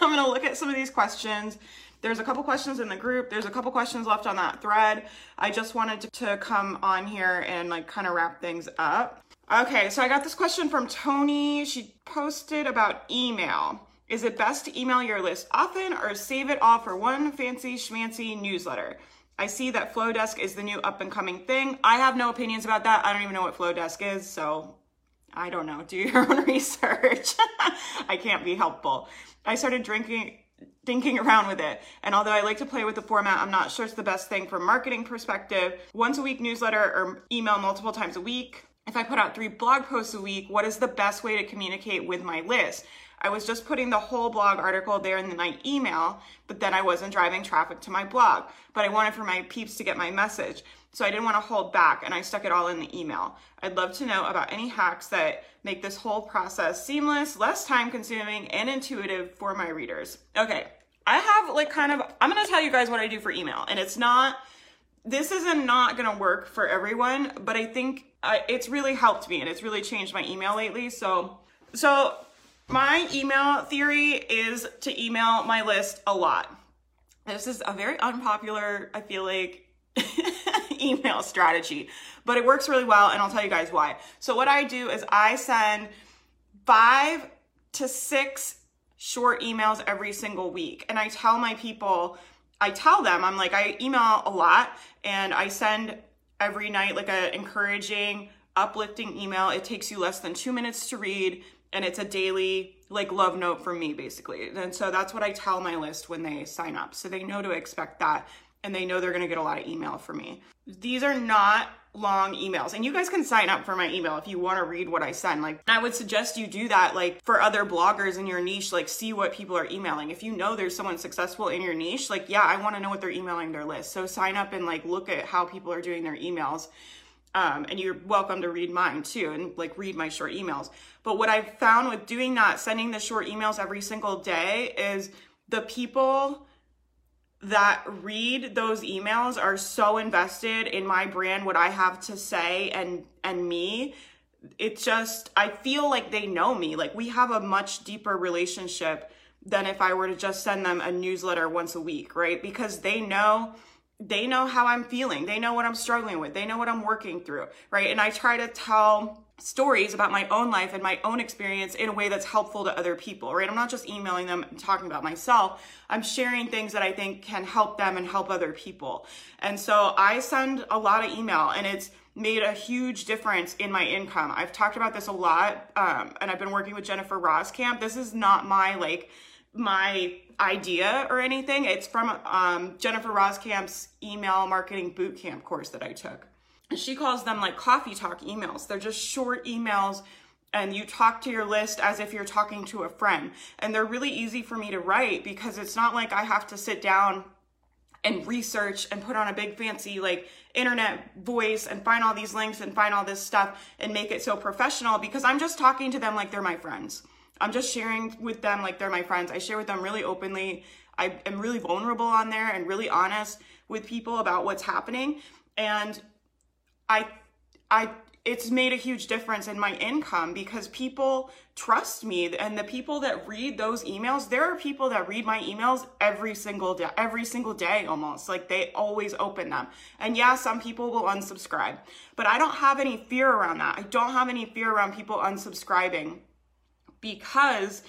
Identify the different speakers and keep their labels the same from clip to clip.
Speaker 1: I'm gonna look at some of these questions. There's a couple questions in the group. There's a couple questions left on that thread. I just wanted to, to come on here and like kind of wrap things up. Okay, so I got this question from Tony. She posted about email. Is it best to email your list often or save it all for one fancy schmancy newsletter? I see that Flodesk is the new up and coming thing. I have no opinions about that. I don't even know what Flodesk is, so I don't know, do your own research. I can't be helpful. I started drinking thinking around with it. And although I like to play with the format, I'm not sure it's the best thing from marketing perspective. Once a week newsletter or email multiple times a week. If I put out three blog posts a week, what is the best way to communicate with my list? I was just putting the whole blog article there in the my email, but then I wasn't driving traffic to my blog. But I wanted for my peeps to get my message. So I didn't want to hold back and I stuck it all in the email. I'd love to know about any hacks that make this whole process seamless, less time consuming, and intuitive for my readers. Okay, I have like kind of, I'm going to tell you guys what I do for email. And it's not, this isn't not going to work for everyone, but I think uh, it's really helped me and it's really changed my email lately. So, so my email theory is to email my list a lot. This is a very unpopular, I feel like, email strategy, but it works really well, and I'll tell you guys why. So, what I do is I send five to six short emails every single week, and I tell my people, I tell them, I'm like, I email a lot, and I send every night like a encouraging, uplifting email. It takes you less than two minutes to read, and it's a daily like love note from me basically. And so that's what I tell my list when they sign up. So they know to expect that and they know they're going to get a lot of email from me. These are not long emails and you guys can sign up for my email if you want to read what I send. Like I would suggest you do that like for other bloggers in your niche like see what people are emailing. If you know there's someone successful in your niche, like yeah, I want to know what they're emailing their list. So sign up and like look at how people are doing their emails. Um, and you're welcome to read mine too and like read my short emails. But what I've found with doing that, sending the short emails every single day is the people that read those emails are so invested in my brand, what I have to say and and me. It's just I feel like they know me. Like we have a much deeper relationship than if I were to just send them a newsletter once a week, right? Because they know they know how I'm feeling. They know what I'm struggling with. They know what I'm working through, right? And I try to tell stories about my own life and my own experience in a way that's helpful to other people, right? I'm not just emailing them and talking about myself. I'm sharing things that I think can help them and help other people. And so I send a lot of email and it's made a huge difference in my income. I've talked about this a lot um, and I've been working with Jennifer Roskamp. This is not my like, my idea or anything. It's from um, Jennifer Roskamp's email marketing bootcamp course that I took she calls them like coffee talk emails. They're just short emails and you talk to your list as if you're talking to a friend. And they're really easy for me to write because it's not like I have to sit down and research and put on a big fancy like internet voice and find all these links and find all this stuff and make it so professional because I'm just talking to them like they're my friends. I'm just sharing with them like they're my friends. I share with them really openly. I am really vulnerable on there and really honest with people about what's happening. And I I it's made a huge difference in my income because people trust me and the people that read those emails there are people that read my emails every single day every single day almost like they always open them. And yeah some people will unsubscribe but i don't have any fear around that. I don't have any fear around people unsubscribing because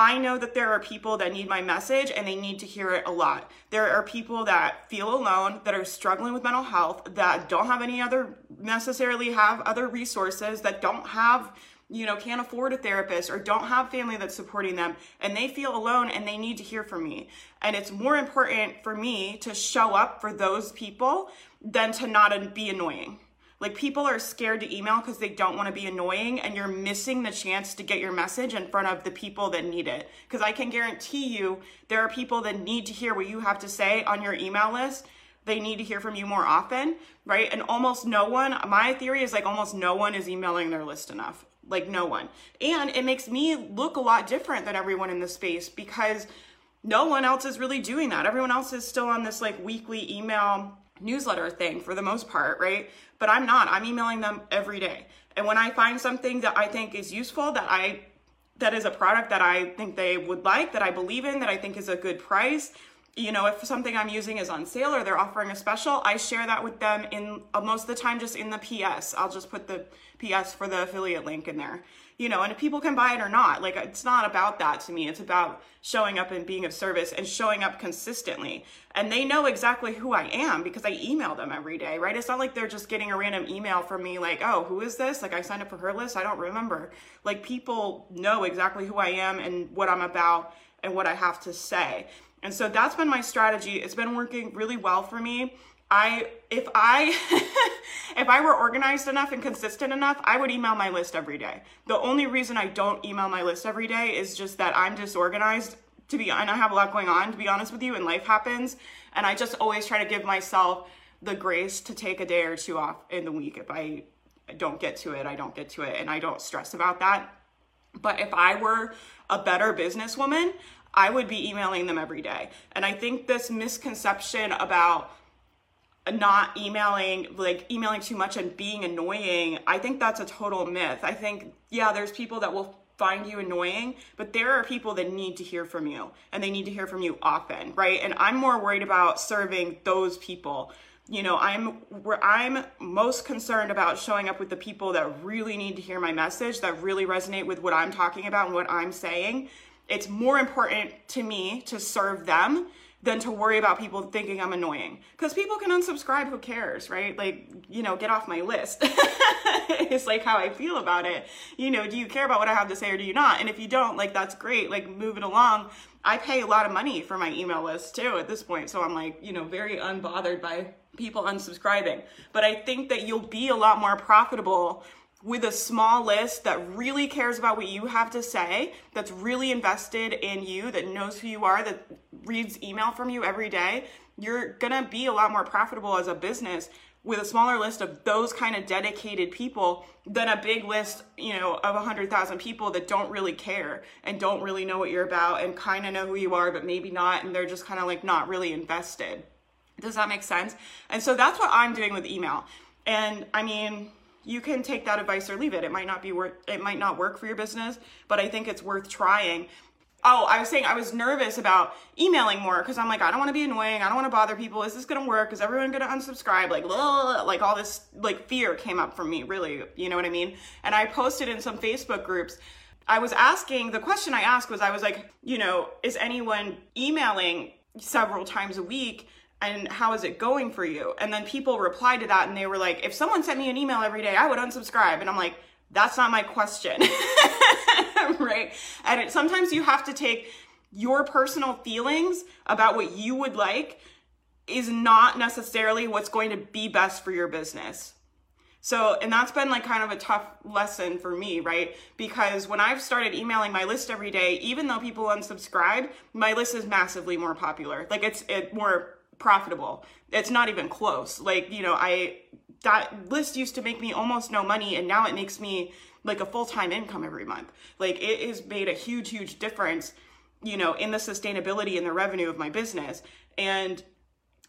Speaker 1: I know that there are people that need my message and they need to hear it a lot. There are people that feel alone, that are struggling with mental health, that don't have any other, necessarily have other resources, that don't have, you know, can't afford a therapist or don't have family that's supporting them and they feel alone and they need to hear from me. And it's more important for me to show up for those people than to not be annoying Like people are scared to email because they don't want to be annoying and you're missing the chance to get your message in front of the people that need it. Because I can guarantee you there are people that need to hear what you have to say on your email list. They need to hear from you more often, right? And almost no one, my theory is like almost no one is emailing their list enough. Like no one. And it makes me look a lot different than everyone in the space because no one else is really doing that. Everyone else is still on this like weekly email newsletter thing for the most part, right? But I'm not. I'm emailing them every day. And when I find something that I think is useful, that I that is a product that I think they would like, that I believe in, that I think is a good price, you know, if something I'm using is on sale or they're offering a special, I share that with them in uh, most of the time just in the PS. I'll just put the PS for the affiliate link in there you know, and if people can buy it or not, like it's not about that to me. It's about showing up and being of service and showing up consistently. And they know exactly who I am because I email them every day, right? It's not like they're just getting a random email from me like, oh, who is this? Like I signed up for her list. I don't remember. Like people know exactly who I am and what I'm about and what I have to say. And so that's been my strategy. It's been working really well for me. I if I if I were organized enough and consistent enough, I would email my list every day. The only reason I don't email my list every day is just that I'm disorganized to be and I have a lot going on to be honest with you and life happens and I just always try to give myself the grace to take a day or two off in the week if I don't get to it, I don't get to it and I don't stress about that. But if I were a better businesswoman, I would be emailing them every day. And I think this misconception about not emailing like emailing too much and being annoying i think that's a total myth. I think yeah there's people that will find you annoying but there are people that need to hear from you and they need to hear from you often right? And i'm more worried about serving those people. You know i'm where i'm most concerned about showing up with the people that really need to hear my message that really resonate with what i'm talking about and what i'm saying. It's more important to me to serve them than to worry about people thinking I'm annoying. Because people can unsubscribe, who cares, right? Like, you know, get off my list. it's like how I feel about it. You know, do you care about what I have to say or do you not? And if you don't, like, that's great. Like, move it along. I pay a lot of money for my email list too at this point. So I'm like, you know, very unbothered by people unsubscribing. But I think that you'll be a lot more profitable with a small list that really cares about what you have to say, that's really invested in you, that knows who you are, that reads email from you every day, you're gonna be a lot more profitable as a business with a smaller list of those kind of dedicated people than a big list, you know, of 100,000 people that don't really care and don't really know what you're about and kind of know who you are, but maybe not, and they're just kind of like not really invested. Does that make sense? And so that's what I'm doing with email. And I mean, you can take that advice or leave it. It might not be worth it might not work for your business, but I think it's worth trying. Oh, I was saying I was nervous about emailing more because I'm like, I don't want to be annoying. I don't want to bother people. Is this to work? Is everyone to unsubscribe? Like, blah, like all this like fear came up from me, really. You know what I mean? And I posted in some Facebook groups. I was asking, the question I asked was, I was like, you know, is anyone emailing several times a week? And how is it going for you? And then people replied to that and they were like, if someone sent me an email every day, I would unsubscribe. And I'm like, that's not my question. right? And it, sometimes you have to take your personal feelings about what you would like is not necessarily what's going to be best for your business. So, and that's been like kind of a tough lesson for me, right? Because when I've started emailing my list every day, even though people unsubscribe, my list is massively more popular. Like it's it more profitable. It's not even close. Like, you know, I that list used to make me almost no money and now it makes me like a full-time income every month. Like it has made a huge huge difference, you know, in the sustainability and the revenue of my business. And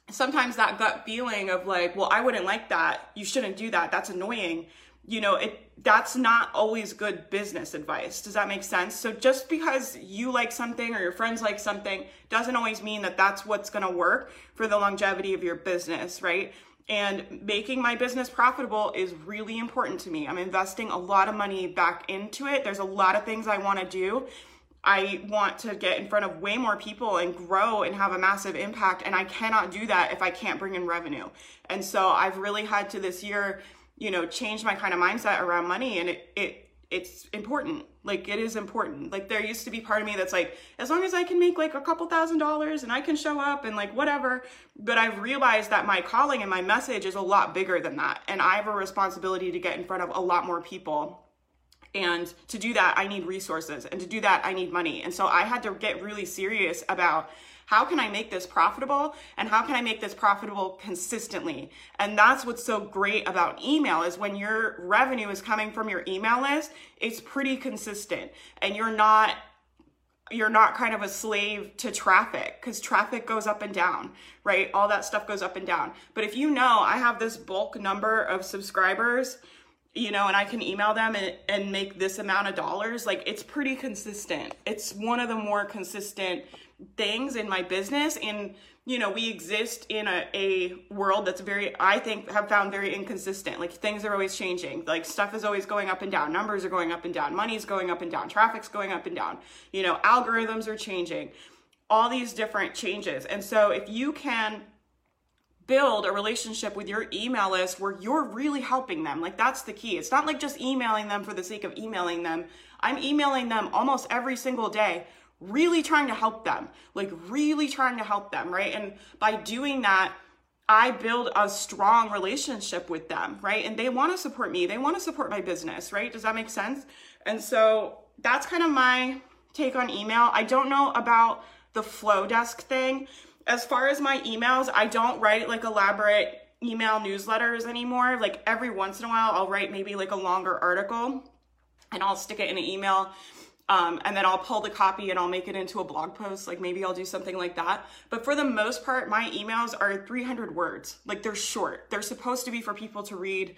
Speaker 1: sometimes that gut feeling of like, well, I wouldn't like that. You shouldn't do that. That's annoying you know, it that's not always good business advice. Does that make sense? So just because you like something or your friends like something doesn't always mean that that's what's going to work for the longevity of your business, right? And making my business profitable is really important to me. I'm investing a lot of money back into it. There's a lot of things I want to do. I want to get in front of way more people and grow and have a massive impact. And I cannot do that if I can't bring in revenue. And so I've really had to this year you know, change my kind of mindset around money. And it, it it's important. Like it is important. Like there used to be part of me that's like, as long as I can make like a couple thousand dollars and I can show up and like whatever. But I've realized that my calling and my message is a lot bigger than that. And I have a responsibility to get in front of a lot more people. And to do that, I need resources. And to do that, I need money. And so I had to get really serious about how can I make this profitable and how can I make this profitable consistently? And that's what's so great about email is when your revenue is coming from your email list, it's pretty consistent and you're not you're not kind of a slave to traffic because traffic goes up and down, right? All that stuff goes up and down. But if you know I have this bulk number of subscribers, you know, and I can email them and, and make this amount of dollars, like it's pretty consistent. It's one of the more consistent things in my business. And you know we exist in a, a world that's very i think have found very inconsistent. Like things are always changing. Like stuff is always going up and down. Numbers are going up and down. Money's going up and down. Traffic's going up and down. You know algorithms are changing. All these different changes. And so if you can build a relationship with your email list where you're really helping them like that's the key. It's not like just emailing them for the sake of emailing them. I'm emailing them almost every single day really trying to help them, like really trying to help them, right? And by doing that, I build a strong relationship with them, right? And they want to support me. They want to support my business, right? Does that make sense? And so that's kind of my take on email. I don't know about the Flodesk thing. As far as my emails, I don't write like elaborate email newsletters anymore. Like every once in a while, I'll write maybe like a longer article and I'll stick it in an email um, and then I'll pull the copy and I'll make it into a blog post. Like maybe I'll do something like that. But for the most part, my emails are 300 words. Like they're short. They're supposed to be for people to read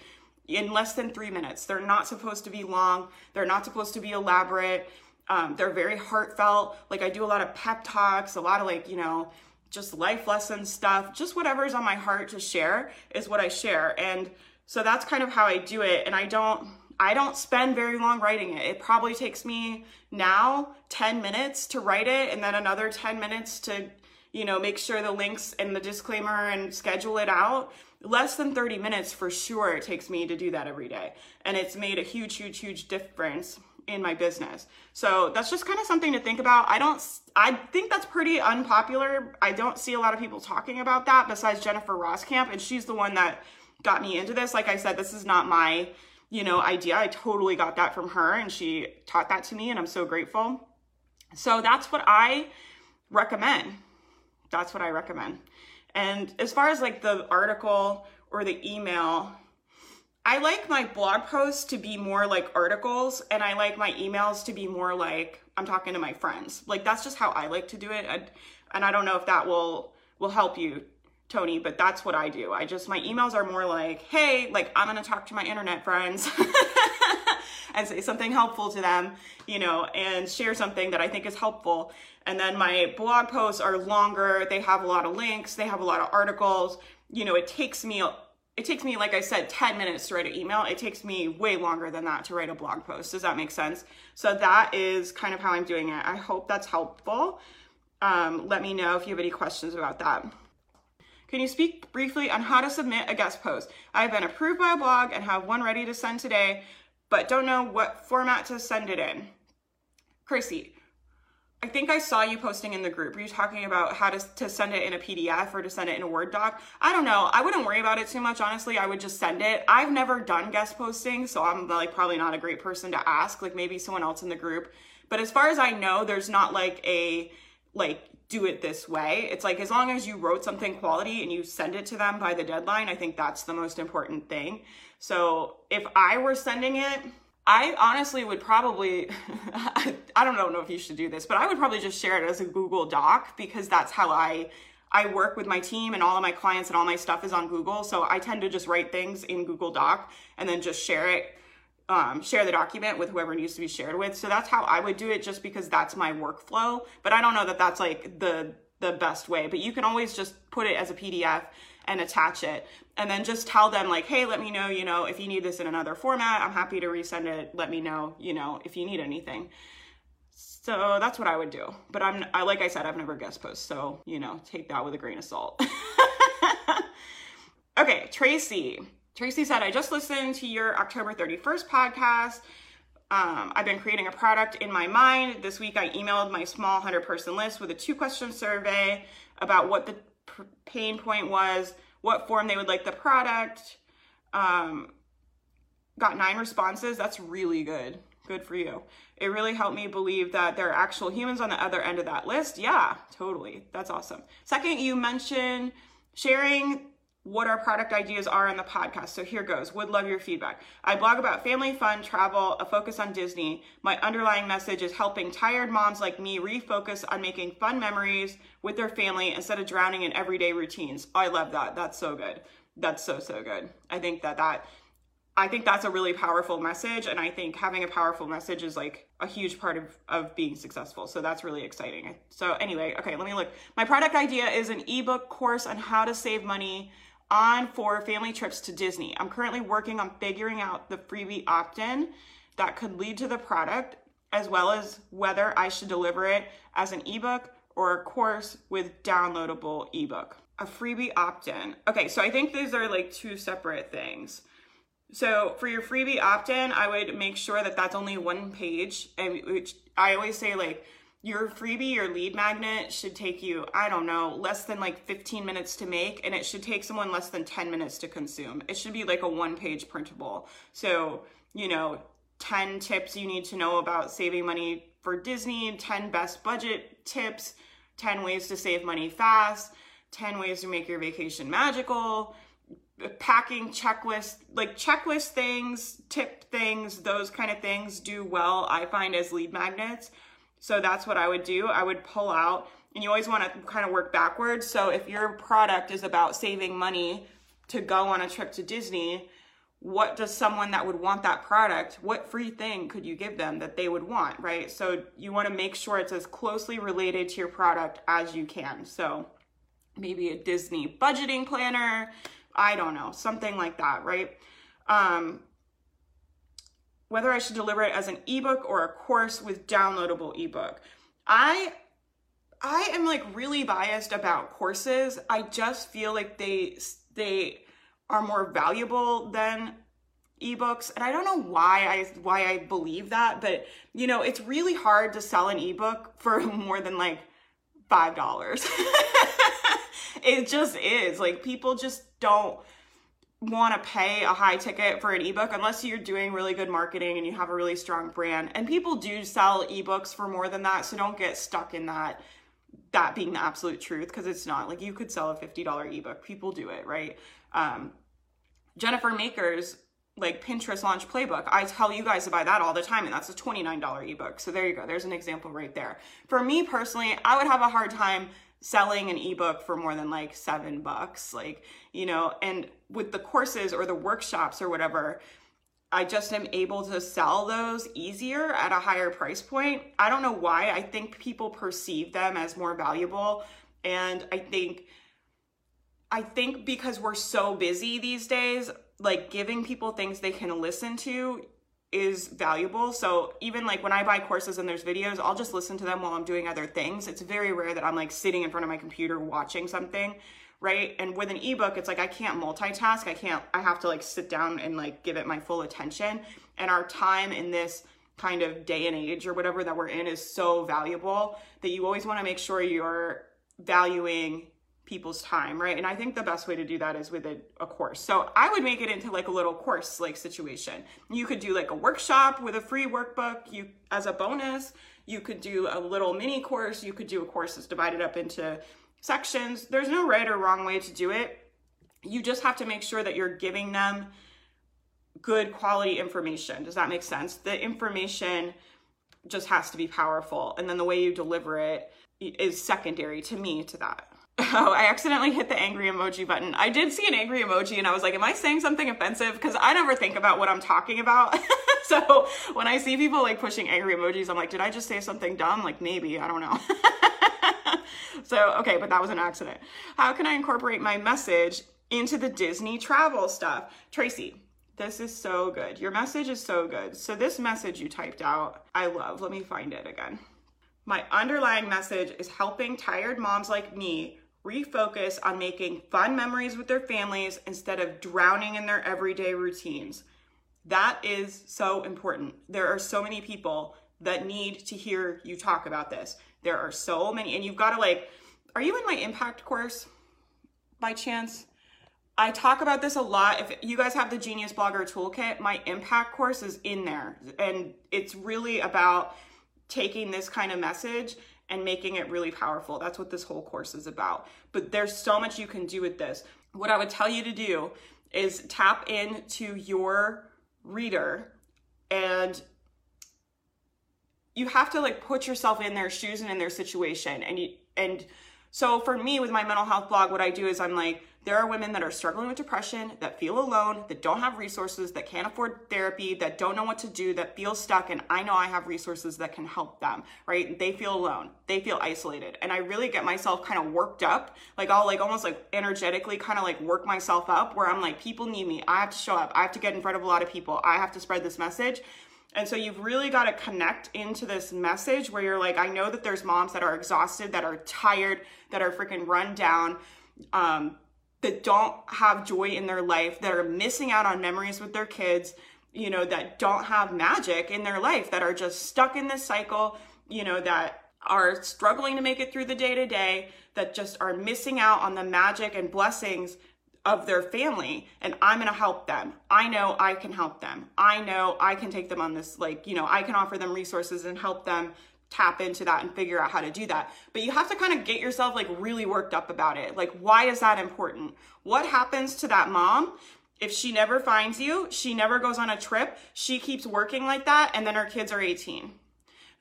Speaker 1: in less than three minutes. They're not supposed to be long. They're not supposed to be elaborate. Um, they're very heartfelt. Like I do a lot of pep talks, a lot of like, you know, just life lesson stuff, just whatever's on my heart to share is what I share. And so that's kind of how I do it. And I don't, I don't spend very long writing it. It probably takes me now 10 minutes to write it and then another 10 minutes to, you know, make sure the links and the disclaimer and schedule it out. Less than 30 minutes for sure it takes me to do that every day. And it's made a huge, huge, huge difference in my business. So that's just kind of something to think about. I don't, I think that's pretty unpopular. I don't see a lot of people talking about that besides Jennifer Roskamp. And she's the one that got me into this. Like I said, this is not my you know, idea. I totally got that from her and she taught that to me and I'm so grateful. So that's what I recommend. That's what I recommend. And as far as like the article or the email, I like my blog posts to be more like articles and I like my emails to be more like I'm talking to my friends. Like that's just how I like to do it. And, and I don't know if that will will help you Tony, but that's what I do. I just, my emails are more like, hey, like I'm gonna talk to my internet friends and say something helpful to them, you know, and share something that I think is helpful. And then my blog posts are longer, they have a lot of links, they have a lot of articles. You know, it takes me, it takes me, like I said, 10 minutes to write an email. It takes me way longer than that to write a blog post. Does that make sense? So that is kind of how I'm doing it. I hope that's helpful. Um, let me know if you have any questions about that. Can you speak briefly on how to submit a guest post? I've been approved by a blog and have one ready to send today, but don't know what format to send it in. Chrissy, I think I saw you posting in the group. Were you talking about how to, to send it in a PDF or to send it in a Word doc? I don't know. I wouldn't worry about it too much, honestly. I would just send it. I've never done guest posting, so I'm like probably not a great person to ask, like maybe someone else in the group. But as far as I know, there's not like a like do it this way. It's like as long as you wrote something quality and you send it to them by the deadline, I think that's the most important thing. So if I were sending it, I honestly would probably, I don't know if you should do this, but I would probably just share it as a Google Doc because that's how I I work with my team and all of my clients and all my stuff is on Google. So I tend to just write things in Google Doc and then just share it um, share the document with whoever needs to be shared with. So that's how I would do it just because that's my workflow. But I don't know that that's like the the best way, but you can always just put it as a PDF and attach it and then just tell them like, hey, let me know, you know, if you need this in another format, I'm happy to resend it. Let me know, you know, if you need anything. So that's what I would do. But I'm, I, like I said, I've never guest post. So, you know, take that with a grain of salt. okay, Tracy. Tracy said, I just listened to your October 31st podcast. Um, I've been creating a product in my mind. This week I emailed my small 100 person list with a two question survey about what the pain point was, what form they would like the product. Um, got nine responses. That's really good. Good for you. It really helped me believe that there are actual humans on the other end of that list. Yeah, totally. That's awesome. Second, you mentioned sharing what our product ideas are on the podcast. So here goes. Would love your feedback. I blog about family, fun, travel, a focus on Disney. My underlying message is helping tired moms like me refocus on making fun memories with their family instead of drowning in everyday routines. I love that. That's so good. That's so so good. I think that that I think that's a really powerful message. And I think having a powerful message is like a huge part of, of being successful. So that's really exciting. So, anyway, okay, let me look. My product idea is an ebook course on how to save money on for family trips to Disney. I'm currently working on figuring out the freebie opt in that could lead to the product, as well as whether I should deliver it as an ebook or a course with downloadable ebook. A freebie opt in. Okay, so I think these are like two separate things. So for your freebie opt-in, I would make sure that that's only one page. And which I always say like your freebie, your lead magnet should take you, I don't know, less than like 15 minutes to make, and it should take someone less than 10 minutes to consume. It should be like a one page printable. So, you know, 10 tips you need to know about saving money for Disney, 10 best budget tips, 10 ways to save money fast, 10 ways to make your vacation magical, packing checklist like checklist things tip things those kind of things do well i find as lead magnets so that's what i would do. I would pull out and you always want to kind of work backwards. So if your product is about saving money to go on a trip to disney what does someone that would want that product what free thing could you give them that they would want right? So you want to make sure it's as closely related to your product as you can. So maybe a disney budgeting planner I don't know, something like that, right? Um, whether I should deliver it as an ebook or a course with downloadable ebook. I I am like really biased about courses. I just feel like they they are more valuable than ebooks and I don't know why I why I believe that, but you know, it's really hard to sell an ebook for more than like $5. it just is. Like people just don't want to pay a high ticket for an ebook unless you're doing really good marketing and you have a really strong brand. And people do sell ebooks for more than that, so don't get stuck in that that being the absolute truth because it's not. Like you could sell a $50 ebook. People do it, right? Um Jennifer Maker's like Pinterest launch playbook. I tell you guys to buy that all the time, and that's a $29 ebook. So there you go. There's an example right there. For me personally, I would have a hard time selling an ebook for more than like seven bucks like you know and with the courses or the workshops or whatever i just am able to sell those easier at a higher price point. I don't know why. I think people perceive them as more valuable and i think i think because we're so busy these days like giving people things they can listen to is valuable. So even like when I buy courses and there's videos, I'll just listen to them while I'm doing other things. It's very rare that I'm like sitting in front of my computer watching something, right? And with an ebook, it's like I can't multitask. I can't I have to like sit down and like give it my full attention. And our time in this kind of day and age or whatever that we're in is so valuable that you always want to make sure you're valuing people's time, right? And I think the best way to do that is with a, a, course. So I would make it into like a little course like situation. You could do like a workshop with a free workbook you as a bonus. You could do a little mini course. You could do a course that's divided up into sections. There's no right or wrong way to do it. You just have to make sure that you're giving them good quality information. Does that make sense? The information just has to be powerful. And then the way you deliver it is secondary to me to that. Oh, I accidentally hit the angry emoji button. I did see an angry emoji and I was like, am I saying something offensive? Because I never think about what I'm talking about. so when I see people like pushing angry emojis, I'm like, did I just say something dumb? Like maybe, I don't know. so, okay, but that was an accident. How can I incorporate my message into the Disney travel stuff? Tracy, this is so good. Your message is so good. So this message you typed out, I love. Let me find it again. My underlying message is helping tired moms like me refocus on making fun memories with their families instead of drowning in their everyday routines. That is so important. There are so many people that need to hear you talk about this. There are so many, and you've got to like, are you in my impact course by chance? I talk about this a lot. If you guys have the Genius Blogger Toolkit, my impact course is in there. And it's really about taking this kind of message and making it really powerful. That's what this whole course is about. But there's so much you can do with this. What I would tell you to do is tap into your reader and you have to like put yourself in their shoes and in their situation and you and so for me with my mental health blog what i do is i'm like there are women that are struggling with depression that feel alone that don't have resources that can't afford therapy that don't know what to do that feel stuck and i know i have resources that can help them right? They feel alone. They feel isolated. And i really get myself kind of worked up like i'll like almost like energetically kind of like work myself up where i'm like people need me. I have to show up. I have to get in front of a lot of people. I have to spread this message. And so you've really got to connect into this message where you're like, I know that there's moms that are exhausted, that are tired, that are freaking run down, um, that don't have joy in their life, that are missing out on memories with their kids, you know, that don't have magic in their life, that are just stuck in this cycle, you know, that are struggling to make it through the day to day, that just are missing out on the magic and blessings of their family and I'm going to help them. I know I can help them. I know I can take them on this like, you know, I can offer them resources and help them tap into that and figure out how to do that. But you have to kind of get yourself like really worked up about it. Like why is that important? What happens to that mom if she never finds you, she never goes on a trip, she keeps working like that and then her kids are 18?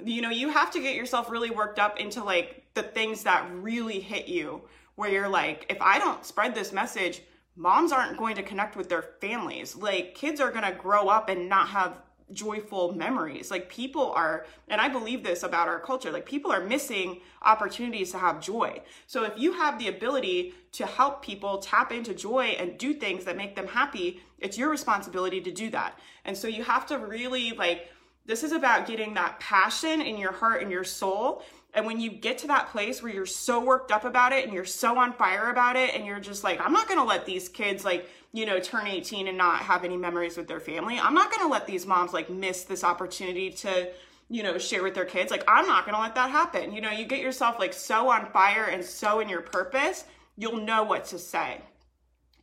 Speaker 1: You know, you have to get yourself really worked up into like the things that really hit you where you're like, if I don't spread this message, moms aren't going to connect with their families. Like kids are going to grow up and not have joyful memories. Like people are, and I believe this about our culture, like people are missing opportunities to have joy. So if you have the ability to help people tap into joy and do things that make them happy, it's your responsibility to do that. And so you have to really like, this is about getting that passion in your heart and your soul and when you get to that place where you're so worked up about it and you're so on fire about it and you're just like, I'm not gonna let these kids like, you know, turn 18 and not have any memories with their family. I'm not gonna let these moms like miss this opportunity to, you know, share with their kids. Like, I'm not gonna let that happen. You know, you get yourself like so on fire and so in your purpose, you'll know what to say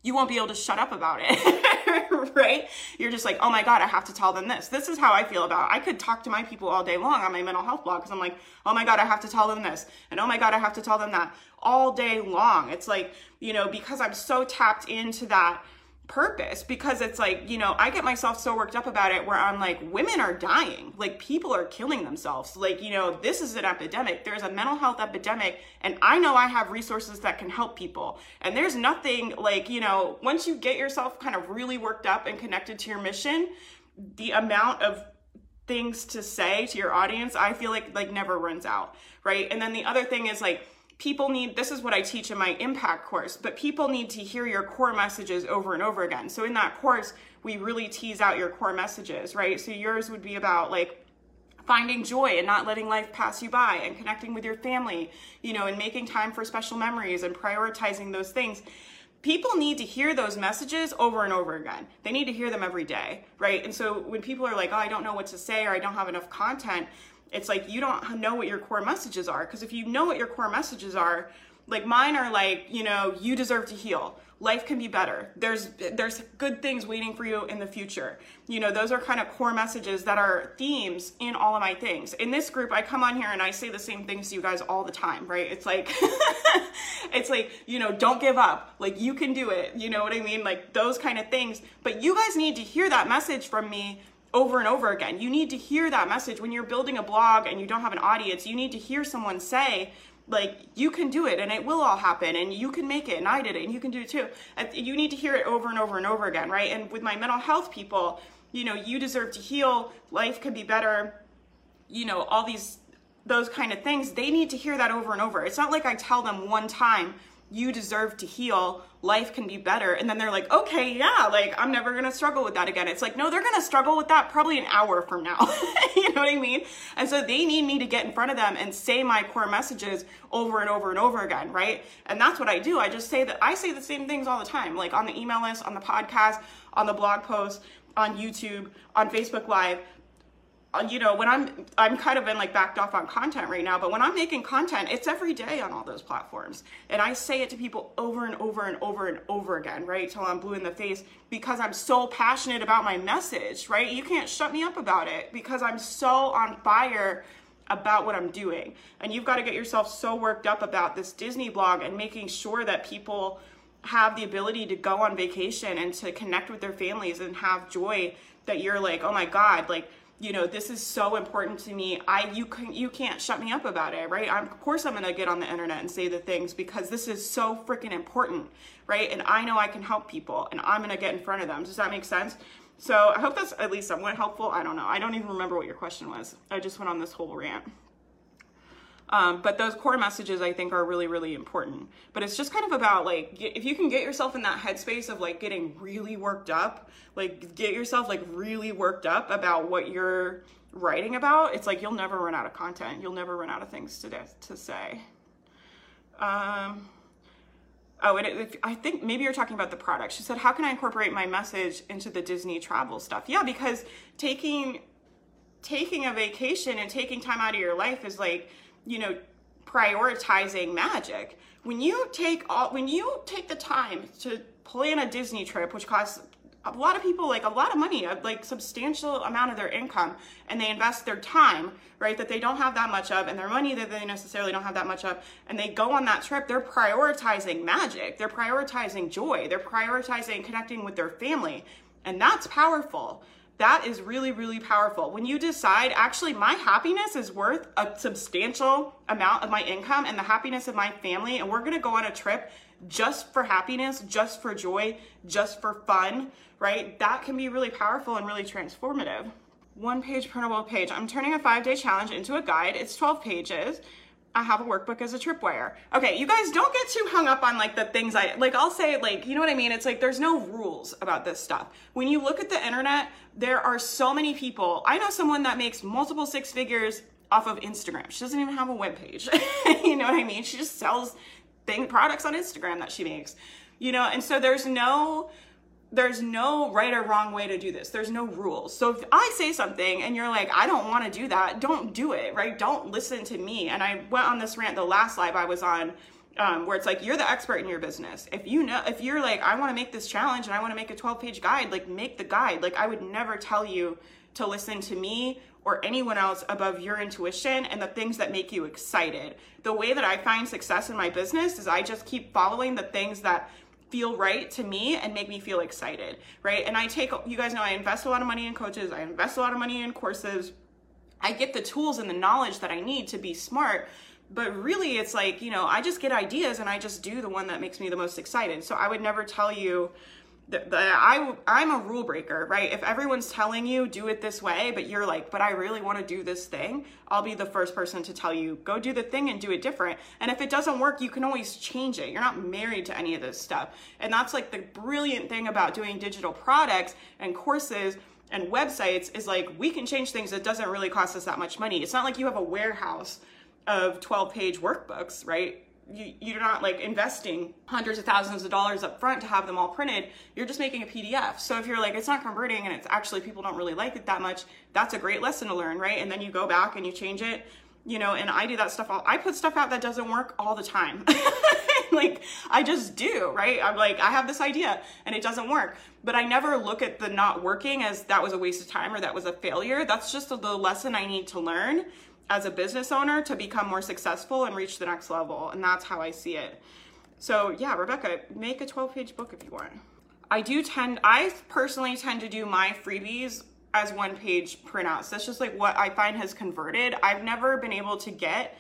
Speaker 1: you won't be able to shut up about it, right? You're just like, oh my God, I have to tell them this. This is how I feel about it. I could talk to my people all day long on my mental health blog because I'm like, oh my God, I have to tell them this. And oh my God, I have to tell them that all day long. It's like, you know, because I'm so tapped into that purpose because it's like, you know, I get myself so worked up about it where I'm like, women are dying. Like, people are killing themselves. Like, you know, this is an epidemic. There's a mental health epidemic, and I know I have resources that can help people. And there's nothing like, you know, once you get yourself kind of really worked up and connected to your mission, the amount of things to say to your audience, I feel like like never runs out, right? And then the other thing is like people need this is what I teach in my impact course, but people need to hear your core messages over and over again. So in that course, we really tease out your core messages, right? So yours would be about like finding joy and not letting life pass you by and connecting with your family, you know, and making time for special memories and prioritizing those things. People need to hear those messages over and over again. They need to hear them every day, right? And so when people are like, oh, I don't know what to say or I don't have enough content, it's like you don't know what your core messages are because if you know what your core messages are like mine are like you know you deserve to heal. Life can be better. There's there's good things waiting for you in the future. You know those are kind of core messages that are themes in all of my things. In this group i come on here and i say the same things to you guys all the time right? It's like it's like you know don't give up. Like you can do it. You know what i mean? Like those kind of things. But you guys need to hear that message from me over and over again. You need to hear that message when you're building a blog and you don't have an audience. You need to hear someone say, like, you can do it and it will all happen and you can make it and I did it and you can do it too. Uh, you need to hear it over and over and over again, right? And with my mental health people, you know, you deserve to heal, life can be better, you know, all these, those kind of things. They need to hear that over and over. It's not like I tell them one time, you deserve to heal life can be better. And then they're like okay yeah like i'm never gonna struggle with that again. It's like no they're gonna struggle with that probably an hour from now. You know what i mean? And so they need me to get in front of them and say my core messages over and over and over again right? And that's what i do. I just say that i say the same things all the time like on the email list on the podcast on the blog post on YouTube, on Facebook Live, Uh, you know when i'm i'm kind of been like backed off on content right now but when i'm making content it's every day on all those platforms. And i say it to people over and over and over and over again right till i'm blue in the face because i'm so passionate about my message right? You can't shut me up about it because i'm so on fire about what i'm doing. And you've got to get yourself so worked up about this disney blog and making sure that people have the ability to go on vacation and to connect with their families and have joy that you're like oh my god like you know this is so important to me. I you can you can't shut me up about it right? I'm, of course i'm gonna get on the internet and say the things because this is so freaking important right? And i know i can help people and i'm gonna get in front of them. Does that make sense? So i hope that's at least somewhat helpful. I don't know. I don't even remember what your question was. I just went on this whole rant um, but those core messages I think are really, really important. But it's just kind of about like, if you can get yourself in that headspace of like getting really worked up, like get yourself like really worked up about what you're writing about, it's like you'll never run out of content. You'll never run out of things to, to say. Um, oh, and it, I think maybe you're talking about the product. She said, how can I incorporate my message into the Disney travel stuff? Yeah, because taking taking a vacation and taking time out of your life is like you know, prioritizing magic. When you take all, when you take the time to plan a Disney trip, which costs a lot of people like a lot of money, like substantial amount of their income, and they invest their time, right, that they don't have that much of, and their money that they necessarily don't have that much of, and they go on that trip, they're prioritizing magic, they're prioritizing joy, they're prioritizing connecting with their family, and that's powerful that is really, really powerful. When you decide, actually, my happiness is worth a substantial amount of my income and the happiness of my family, and we're gonna go on a trip just for happiness, just for joy, just for fun, right? That can be really powerful and really transformative. One page printable page. I'm turning a five day challenge into a guide. It's 12 pages. I have a workbook as a tripwire. Okay, you guys don't get too hung up on like the things I like. I'll say like, you know what I mean? It's like there's no rules about this stuff. When you look at the internet, there are so many people. I know someone that makes multiple six figures off of Instagram. She doesn't even have a web page. you know what I mean? She just sells thing products on Instagram that she makes. You know, and so there's no there's no right or wrong way to do this. There's no rules. So if I say something and you're like, I don't want to do that, don't do it, right? Don't listen to me. And I went on this rant the last live I was on. Um, where it's like you're the expert in your business. If you know, if you're like, I want to make this challenge and I want to make a 12 page guide, like make the guide. Like I would never tell you to listen to me or anyone else above your intuition and the things that make you excited. The way that I find success in my business is I just keep following the things that feel right to me and make me feel excited, right? And I take, you guys know I invest a lot of money in coaches, I invest a lot of money in courses. I get the tools and the knowledge that I need to be smart. But really, it's like, you know, I just get ideas and I just do the one that makes me the most excited. So I would never tell you, the, the, I, I'm a rule breaker, right? If everyone's telling you do it this way, but you're like, but I really want to do this thing, I'll be the first person to tell you, go do the thing and do it different. And if it doesn't work, you can always change it. You're not married to any of this stuff. And that's like the brilliant thing about doing digital products and courses and websites is like, we can change things. It doesn't really cost us that much money. It's not like you have a warehouse of 12 page workbooks, right? You, you're not like investing hundreds of thousands of dollars up front to have them all printed. You're just making a PDF. So if you're like, it's not converting and it's actually people don't really like it that much, that's a great lesson to learn, right? And then you go back and you change it, you know, and I do that stuff all, I put stuff out that doesn't work all the time. like I just do, right? I'm like, I have this idea and it doesn't work. But I never look at the not working as that was a waste of time or that was a failure. That's just the lesson I need to learn as a business owner to become more successful and reach the next level. And that's how I see it. So yeah, Rebecca, make a 12 page book if you want. I do tend, I personally tend to do my freebies as one page printouts. That's just like what I find has converted. I've never been able to get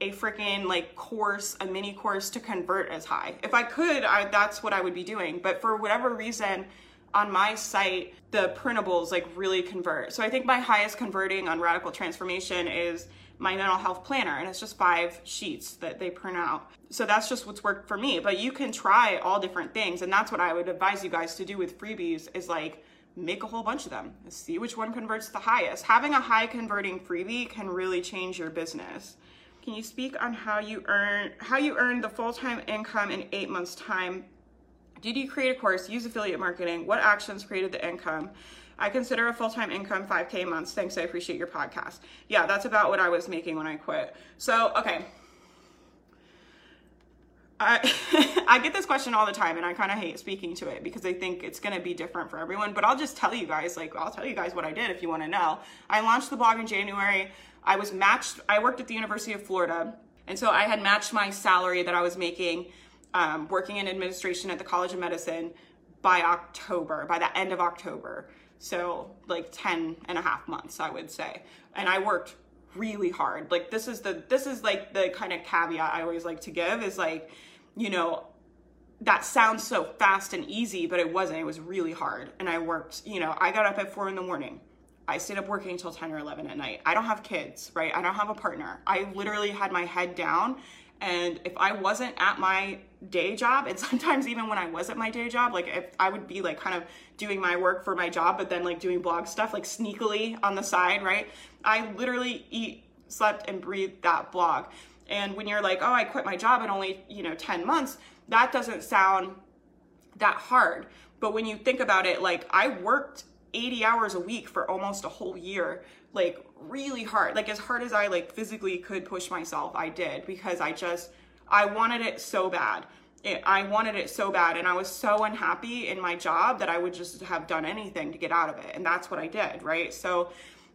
Speaker 1: a freaking like course, a mini course to convert as high. If I could, I, that's what I would be doing. But for whatever reason, on my site, the printables like really convert. So I think my highest converting on Radical Transformation is my mental health planner and it's just five sheets that they print out. So that's just what's worked for me, but you can try all different things and that's what I would advise you guys to do with freebies is like make a whole bunch of them. See which one converts the highest. Having a high converting freebie can really change your business. Can you speak on how you earn how you earn the full-time income in 8 months time did you create a course, use affiliate marketing? What actions created the income? I consider a full time income 5K a month. Thanks. I appreciate your podcast. Yeah, that's about what I was making when I quit. So, okay. I, I get this question all the time and I kind of hate speaking to it because I think it's going to be different for everyone. But I'll just tell you guys, like, I'll tell you guys what I did if you want to know. I launched the blog in January. I was matched, I worked at the University of Florida. And so I had matched my salary that I was making um, working in administration at the College of Medicine by October, by the end of October. So like 10 and a half months, I would say. And I worked really hard. Like this is the this is like the kind of caveat I always like to give is like, you know, that sounds so fast and easy, but it wasn't. It was really hard. And I worked, you know, I got up at four in the morning. I stayed up working until 10 or 11 at night. I don't have kids, right? I don't have a partner. I literally had my head down. And if I wasn't at my day job, and sometimes even when I was at my day job, like if I would be like kind of doing my work for my job, but then like doing blog stuff like sneakily on the side, right? I literally eat, slept, and breathed that blog. And when you're like, oh, I quit my job in only, you know, 10 months, that doesn't sound that hard. But when you think about it, like I worked 80 hours a week for almost a whole year, like really hard. Like as hard as I like physically could push myself, I did because I just I wanted it so bad. It, I wanted it so bad and I was so unhappy in my job that I would just have done anything to get out of it. And that's what I did, right? So,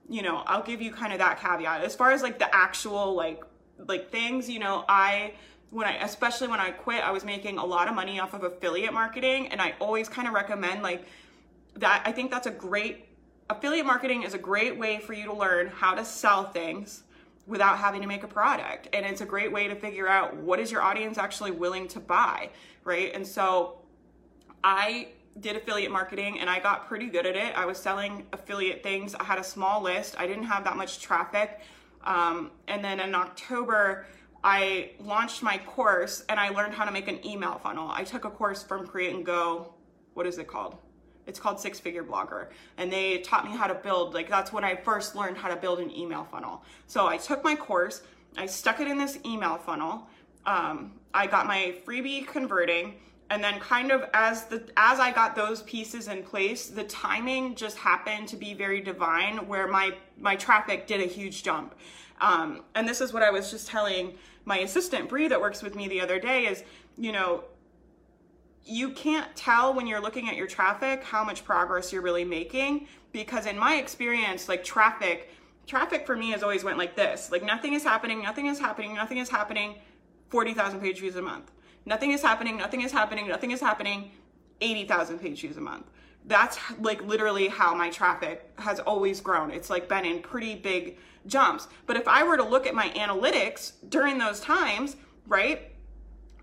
Speaker 1: you know, I'll give you kind of that caveat. As far as like the actual like like things, you know, I when I especially when I quit, I was making a lot of money off of affiliate marketing and I always kind of recommend like that I think that's a great affiliate marketing is a great way for you to learn how to sell things without having to make a product. And it's a great way to figure out what is your audience actually willing to buy, right? And so I did affiliate marketing and I got pretty good at it. I was selling affiliate things. I had a small list. I didn't have that much traffic. Um, and then in October, I launched my course and I learned how to make an email funnel. I took a course from Create and Go. What is it called? It's called Six Figure Blogger. And they taught me how to build, like, that's when I first learned how to build an email funnel. So I took my course, I stuck it in this email funnel. Um, I got my freebie converting. And then kind of as the as I got those pieces in place, the timing just happened to be very divine where my my traffic did a huge jump. Um, and this is what I was just telling my assistant Bree that works with me the other day is, you know, you can't tell when you're looking at your traffic how much progress you're really making because in my experience like traffic traffic for me has always went like this like nothing is happening nothing is happening nothing is happening 40,000 page views a month. Nothing is happening nothing is happening nothing is happening 80,000 page views a month. That's like literally how my traffic has always grown. It's like been in pretty big jumps. But if i were to look at my analytics during those times right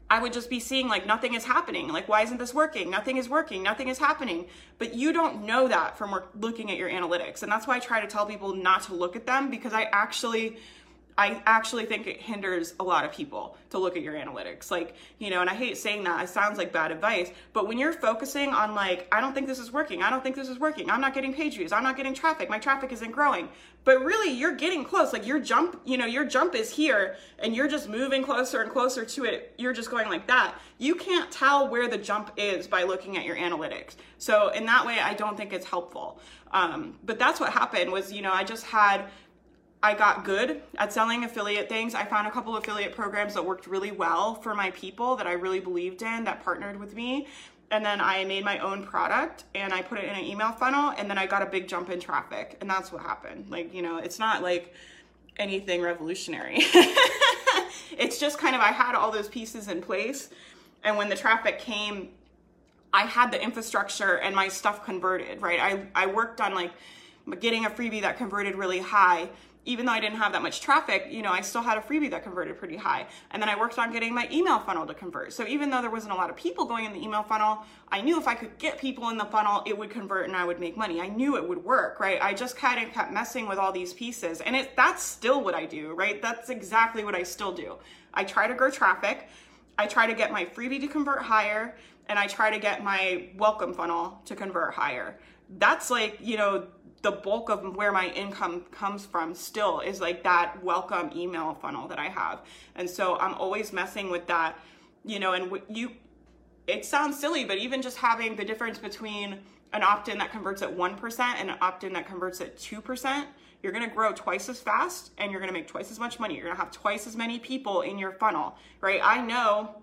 Speaker 1: I would just be seeing like nothing is happening. Like, why isn't this working? Nothing is working. Nothing is happening. But you don't know that from looking at your analytics. And that's why I try to tell people not to look at them because I actually I actually think it hinders a lot of people to look at your analytics. Like, you know, and I hate saying that, it sounds like bad advice, but when you're focusing on, like, I don't think this is working, I don't think this is working, I'm not getting page views, I'm not getting traffic, my traffic isn't growing, but really you're getting close. Like, your jump, you know, your jump is here and you're just moving closer and closer to it. You're just going like that. You can't tell where the jump is by looking at your analytics. So, in that way, I don't think it's helpful. Um, but that's what happened was, you know, I just had I got good at selling affiliate things. I found a couple affiliate programs that worked really well for my people that I really believed in that partnered with me. And then I made my own product and I put it in an email funnel and then I got a big jump in traffic. And that's what happened. Like, you know, it's not like anything revolutionary. it's just kind of, I had all those pieces in place. And when the traffic came, I had the infrastructure and my stuff converted, right? I, I worked on like getting a freebie that converted really high even though I didn't have that much traffic, you know, I still had a freebie that converted pretty high. And then I worked on getting my email funnel to convert. So even though there wasn't a lot of people going in the email funnel, I knew if I could get people in the funnel, it would convert and I would make money. I knew it would work, right? I just kind of kept messing with all these pieces. And it that's still what I do, right? That's exactly what I still do. I try to grow traffic. I try to get my freebie to convert higher and I try to get my welcome funnel to convert higher. That's like, you know, the bulk of where my income comes from still is like that welcome email funnel that I have. And so I'm always messing with that, you know, and you, it sounds silly, but even just having the difference between an opt-in that converts at 1% and an opt-in that converts at 2%, you're to grow twice as fast and you're to make twice as much money. You're to have twice as many people in your funnel, right? I know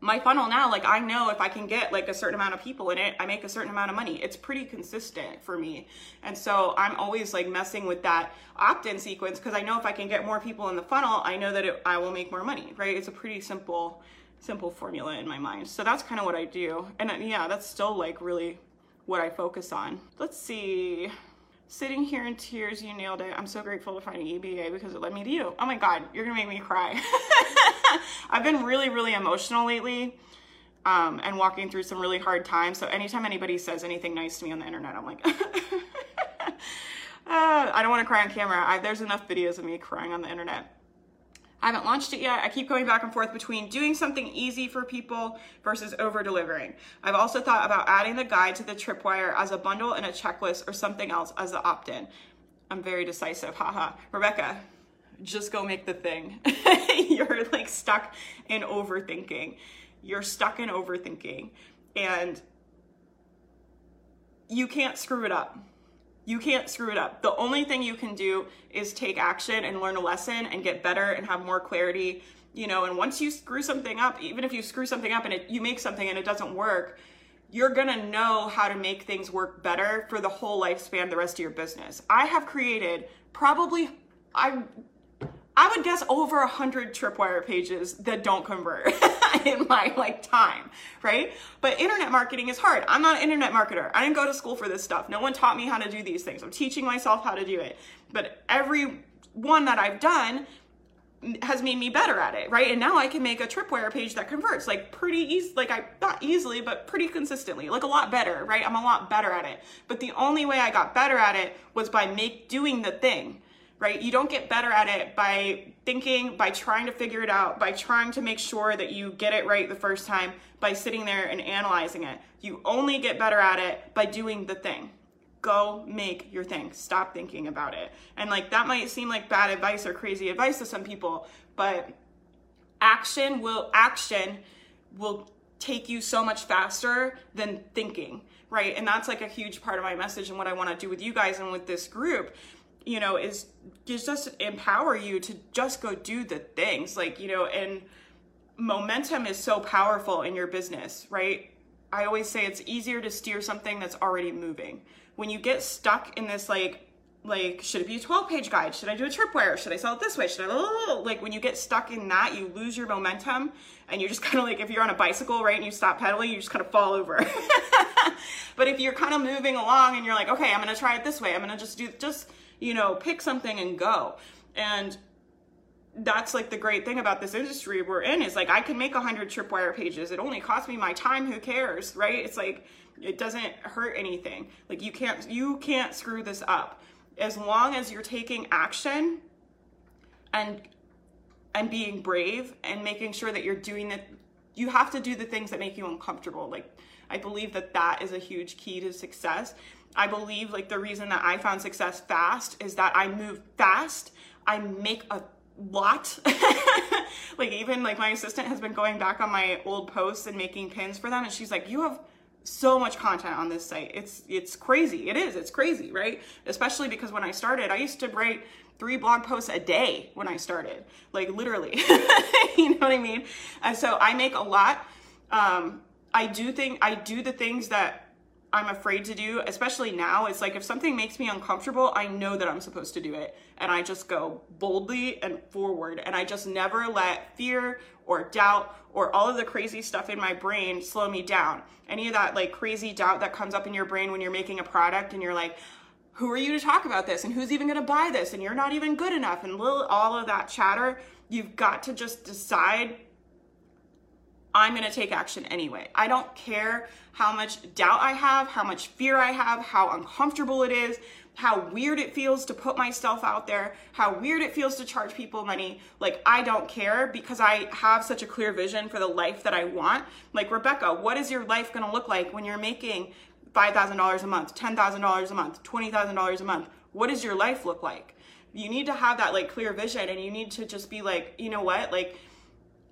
Speaker 1: my funnel now, like I know if I can get like a certain amount of people in it, I make a certain amount of money. It's pretty consistent for me. And so I'm always like messing with that opt-in sequence because I know if I can get more people in the funnel, I know that it, I will make more money, right? It's a pretty simple, simple formula in my mind. So that's kind of what I do. And uh, yeah, that's still like really what I focus on. Let's see. Sitting here in tears, you nailed it. I'm so grateful to find an EBA because it led me to you. Oh my God, you're gonna make me cry. I've been really, really emotional lately um, and walking through some really hard times. So anytime anybody says anything nice to me on the internet, I'm like, uh, I don't wanna cry on camera. I, there's enough videos of me crying on the internet. I haven't launched it yet. I keep going back and forth between doing something easy for people versus over delivering. I've also thought about adding the guide to the tripwire as a bundle and a checklist or something else as the opt in. I'm very decisive, haha. Rebecca, just go make the thing. You're like stuck in overthinking. You're stuck in overthinking and you can't screw it up you can't screw it up. The only thing you can do is take action and learn a lesson and get better and have more clarity, you know, and once you screw something up, even if you screw something up and it, you make something and it doesn't work, you're gonna know how to make things work better for the whole lifespan, the rest of your business. I have created probably, I I would guess over a hundred tripwire pages that don't convert in my like time, right? But internet marketing is hard. I'm not an internet marketer. I didn't go to school for this stuff. No one taught me how to do these things. I'm teaching myself how to do it. But every one that I've done has made me better at it, right? And now I can make a tripwire page that converts like pretty easy, like I not easily, but pretty consistently, like a lot better, right? I'm a lot better at it. But the only way I got better at it was by make doing the thing right? You don't get better at it by thinking, by trying to figure it out, by trying to make sure that you get it right the first time, by sitting there and analyzing it. You only get better at it by doing the thing. Go make your thing. Stop thinking about it. And like that might seem like bad advice or crazy advice to some people, but action will action will take you so much faster than thinking, right? And that's like a huge part of my message and what I want to do with you guys and with this group you know, is just empower you to just go do the things. Like, you know, and momentum is so powerful in your business, right? I always say it's easier to steer something that's already moving. When you get stuck in this like like should it be a 12 page guide should i do a tripwire should i sell it this way should i like when you get stuck in that you lose your momentum and you're just kind of like if you're on a bicycle right and you stop pedaling you just kind of fall over but if you're kind of moving along and you're like okay i'm gonna try it this way i'm gonna just do just you know, pick something and go. And that's like the great thing about this industry we're in is like I can make a hundred tripwire pages. It only costs me my time. Who cares, right? It's like it doesn't hurt anything. Like you can't you can't screw this up as long as you're taking action and and being brave and making sure that you're doing it. You have to do the things that make you uncomfortable. Like I believe that that is a huge key to success. I believe like the reason that I found success fast is that I move fast. I make a lot. like even like my assistant has been going back on my old posts and making pins for them and she's like, "You have so much content on this site. It's it's crazy. It is. It's crazy, right? Especially because when I started, I used to write three blog posts a day when I started. Like literally. you know what I mean? And so I make a lot. Um I do think I do the things that I'm afraid to do, especially now. It's like if something makes me uncomfortable, I know that I'm supposed to do it. And I just go boldly and forward. And I just never let fear or doubt or all of the crazy stuff in my brain slow me down. Any of that like crazy doubt that comes up in your brain when you're making a product and you're like, who are you to talk about this? And who's even gonna buy this? And you're not even good enough. And little, all of that chatter, you've got to just decide I'm going to take action anyway. I don't care how much doubt I have, how much fear I have, how uncomfortable it is, how weird it feels to put myself out there, how weird it feels to charge people money. Like, I don't care because I have such a clear vision for the life that I want. Like, Rebecca, what is your life going to look like when you're making $5,000 a month, $10,000 a month, $20,000 a month? What does your life look like? You need to have that like clear vision and you need to just be like, you know what? Like,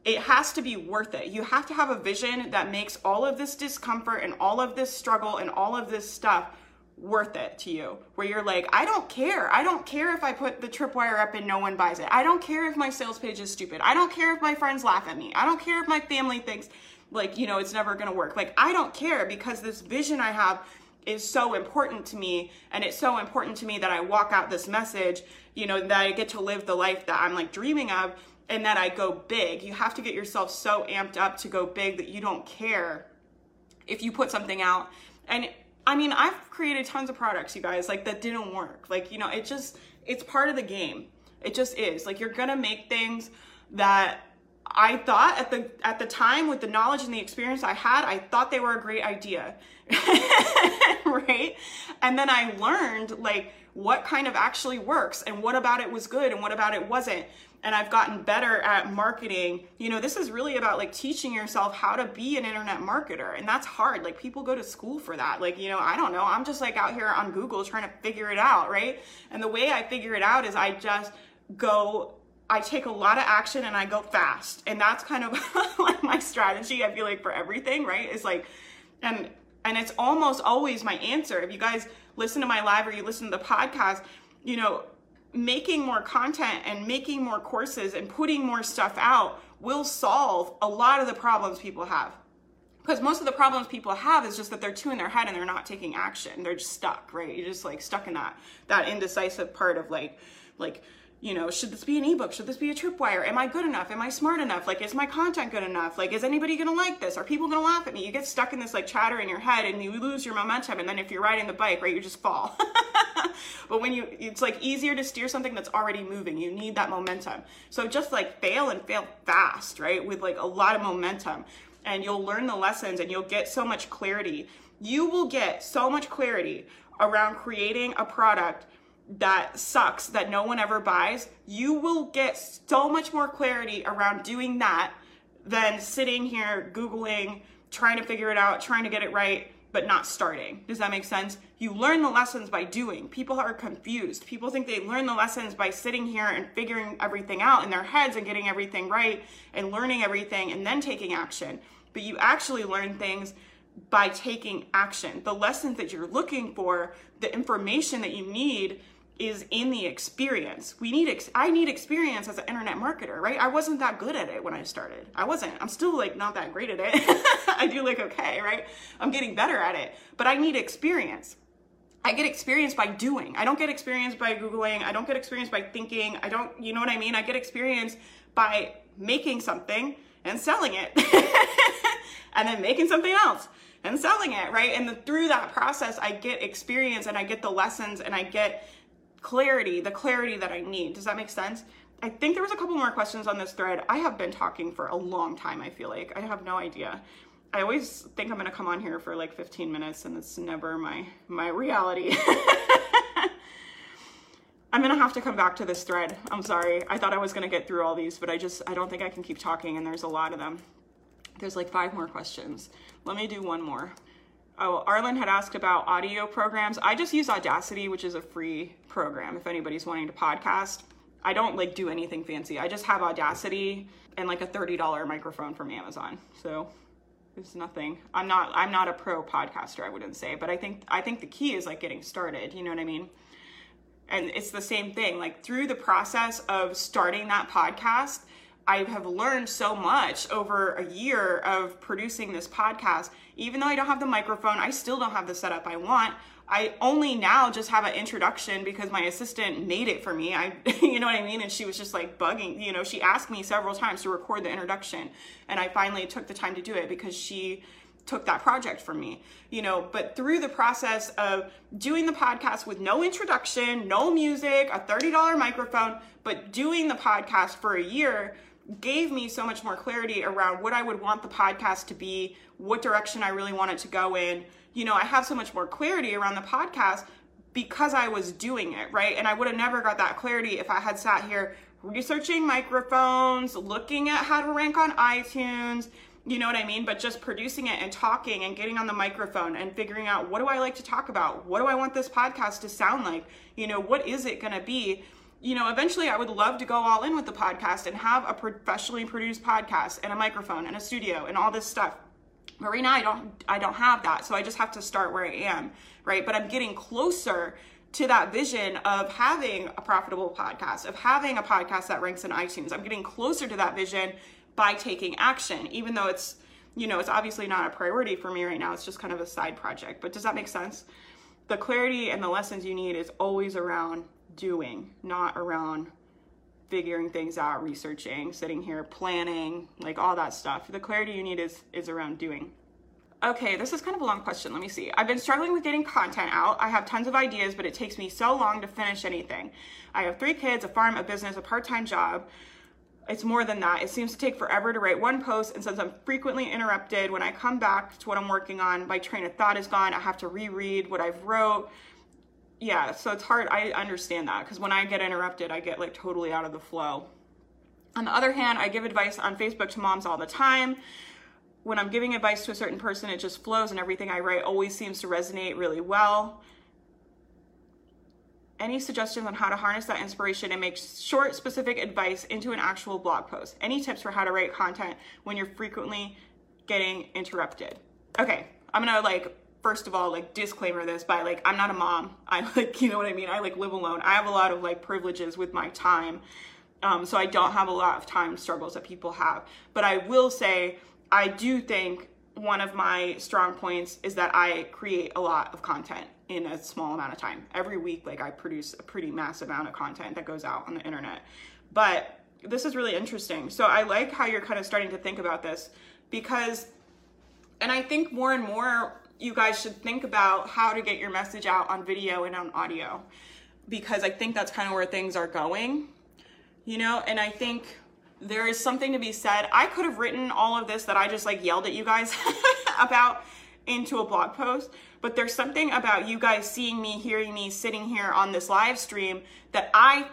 Speaker 1: it has to be worth it. You have to have a vision that makes all of this discomfort and all of this struggle and all of this stuff worth it to you. Where you're like, I don't care. I don't care if I put the tripwire up and no one buys it. I don't care if my sales page is stupid. I don't care if my friends laugh at me. I don't care if my family thinks like, you know, it's never going to work. Like, I don't care because this vision I have is so important to me and it's so important to me that I walk out this message, you know, that I get to live the life that I'm like dreaming of and that I go big. You have to get yourself so amped up to go big that you don't care if you put something out. And I mean, I've created tons of products, you guys, like that didn't work. Like, you know, it just, it's part of the game. It just is. Like, you're gonna make things that I thought at the at the time with the knowledge and the experience I had, I thought they were a great idea. right? And then I learned like what kind of actually works and what about it was good and what about it wasn't and I've gotten better at marketing. You know, this is really about like teaching yourself how to be an internet marketer. And that's hard. Like people go to school for that. Like, you know, I don't know. I'm just like out here on Google trying to figure it out, right? And the way I figure it out is I just go I take a lot of action and I go fast. And that's kind of like my strategy, I feel like for everything, right? Is like and and it's almost always my answer. If you guys listen to my live or you listen to the podcast, you know, making more content and making more courses and putting more stuff out will solve a lot of the problems people have. Because most of the problems people have is just that they're too in their head and they're not taking action. They're just stuck, right? You're just like stuck in that that indecisive part of like like you know, should this be an ebook? Should this be a tripwire? Am I good enough? Am I smart enough? Like, is my content good enough? Like, is anybody gonna like this? Are people gonna laugh at me? You get stuck in this like chatter in your head and you lose your momentum. And then if you're riding the bike, right, you just fall. but when you, it's like easier to steer something that's already moving. You need that momentum. So just like fail and fail fast, right? With like a lot of momentum. And you'll learn the lessons and you'll get so much clarity. You will get so much clarity around creating a product that sucks that no one ever buys, you will get so much more clarity around doing that than sitting here Googling, trying to figure it out, trying to get it right, but not starting. Does that make sense? You learn the lessons by doing. People are confused. People think they learn the lessons by sitting here and figuring everything out in their heads and getting everything right and learning everything and then taking action. But you actually learn things by taking action. The lessons that you're looking for, the information that you need is in the experience. We need ex- I need experience as an internet marketer, right? I wasn't that good at it when I started. I wasn't. I'm still like not that great at it. I do like okay, right? I'm getting better at it, but I need experience. I get experience by doing. I don't get experience by googling. I don't get experience by thinking. I don't, you know what I mean? I get experience by making something and selling it. and then making something else and selling it, right? And the, through that process, I get experience and I get the lessons and I get clarity, the clarity that I need. Does that make sense? I think there was a couple more questions on this thread. I have been talking for a long time, I feel like. I have no idea. I always think I'm gonna come on here for like 15 minutes and it's never my my reality. I'm gonna have to come back to this thread. I'm sorry. I thought I was gonna get through all these, but I just I don't think I can keep talking and there's a lot of them. There's like five more questions. Let me do one more. Oh, Arlen had asked about audio programs. I just use Audacity, which is a free program if anybody's wanting to podcast. I don't like do anything fancy. I just have Audacity and like a $30 microphone from Amazon. So it's nothing. I'm not I'm not a pro podcaster, I wouldn't say, but I think I think the key is like getting started, you know what I mean? And it's the same thing. Like through the process of starting that podcast, I have learned so much over a year of producing this podcast. Even though I don't have the microphone, I still don't have the setup I want. I only now just have an introduction because my assistant made it for me. I, you know what I mean? And she was just like bugging, you know, she asked me several times to record the introduction. And I finally took the time to do it because she took that project from me, you know. But through the process of doing the podcast with no introduction, no music, a $30 microphone, but doing the podcast for a year, gave me so much more clarity around what I would want the podcast to be, what direction I really want it to go in. You know, I have so much more clarity around the podcast because I was doing it, right? And I would have never got that clarity if I had sat here researching microphones, looking at how to rank on iTunes, you know what I mean? But just producing it and talking and getting on the microphone and figuring out what do I like to talk about? What do I want this podcast to sound like? You know, what is it going to be? You know, eventually I would love to go all in with the podcast and have a professionally produced podcast and a microphone and a studio and all this stuff. But right now I don't I don't have that. So I just have to start where I am, right? But I'm getting closer to that vision of having a profitable podcast, of having a podcast that ranks in iTunes. I'm getting closer to that vision by taking action, even though it's, you know, it's obviously not a priority for me right now. It's just kind of a side project. But does that make sense? The clarity and the lessons you need is always around doing, not around figuring things out, researching, sitting here, planning, like all that stuff. The clarity you need is is around doing. Okay, this is kind of a long question. Let me see. I've been struggling with getting content out. I have tons of ideas, but it takes me so long to finish anything. I have three kids, a farm, a business, a part time job. It's more than that. It seems to take forever to write one post, and since I'm frequently interrupted, when I come back to what I'm working on, my train of thought is gone. I have to reread what I've wrote yeah, so it's hard. I understand that because when I get interrupted, I get like totally out of the flow. On the other hand, I give advice on Facebook to moms all the time. When I'm giving advice to a certain person, it just flows and everything I write always seems to resonate really well. Any suggestions on how to harness that inspiration and make short, specific advice into an actual blog post? Any tips for how to write content when you're frequently getting interrupted? Okay, I'm gonna like first of all like disclaimer this by like i'm not a mom. I like you know what i mean? I like live alone. I have a lot of like privileges with my time um, so i don't have a lot of time struggles that people have. But i will say i do think one of my strong points is that i create a lot of content in a small amount of time. Every week like i produce a pretty massive amount of content that goes out on the internet. But this is really interesting. So i like how you're kind of starting to think about this because and i think more and more you guys should think about how to get your message out on video and on audio. Because I think that's kind of where things are going, you know, and I think there is something to be said. I could have written all of this that I just like yelled at you guys about into a blog post, but there's something about you guys seeing me, hearing me sitting here on this live stream that I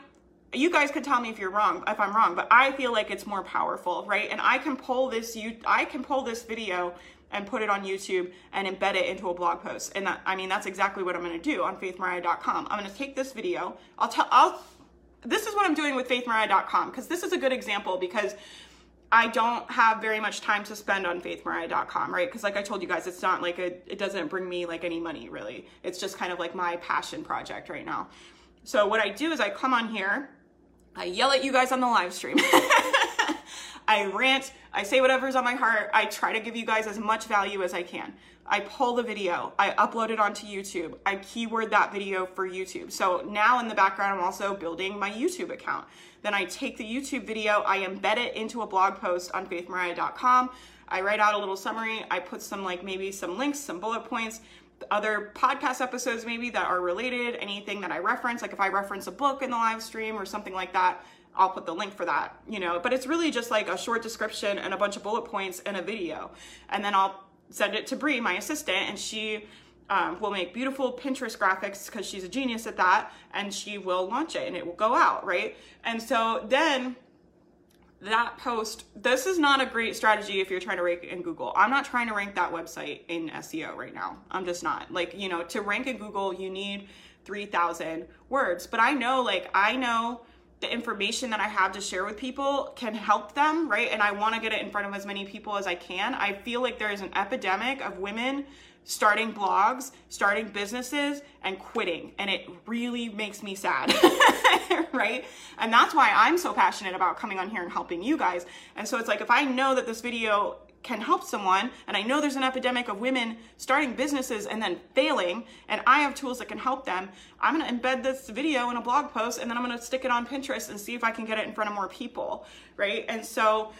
Speaker 1: you guys could tell me if you're wrong if i'm wrong but i feel like it's more powerful right? And i can pull this you i can pull this video and put it on YouTube and embed it into a blog post. And that, I mean, that's exactly what I'm going to do on faithmariah.com. I'm going to take this video. I'll tell, I'll, this is what I'm doing with faithmariah.com because this is a good example because I don't have very much time to spend on faithmariah.com, right? Because like I told you guys, it's not like a, it doesn't bring me like any money really. It's just kind of like my passion project right now. So what I do is I come on here, I yell at you guys on the live stream. I rant, I say whatever's on my heart. I try to give you guys as much value as I can. I pull the video, I upload it onto YouTube, I keyword that video for YouTube. So now in the background, I'm also building my YouTube account. Then I take the YouTube video, I embed it into a blog post on faithmariah.com. I write out a little summary, I put some like maybe some links, some bullet points, other podcast episodes maybe that are related, anything that I reference, like if I reference a book in the live stream or something like that, I'll put the link for that, you know, but it's really just like a short description and a bunch of bullet points and a video. And then I'll send it to Bree, my assistant, and she um, will make beautiful Pinterest graphics because she's a genius at that, and she will launch it and it will go out, right? And so then that post, this is not a great strategy if you're trying to rank in Google. I'm not trying to rank that website in SEO right now. I'm just not. Like, you know, to rank in Google, you need 3,000 words. But I know, like, I know the information that I have to share with people can help them, right? And I want to get it in front of as many people as I can. I feel like there is an epidemic of women starting blogs, starting businesses, and quitting. And it really makes me sad, right? And that's why I'm so passionate about coming on here and helping you guys. And so it's like, if I know that this video can help someone, and I know there's an epidemic of women starting businesses and then failing, and I have tools that can help them, I'm gonna embed this video in a blog post and then I'm gonna stick it on Pinterest and see if I can get it in front of more people, right? And so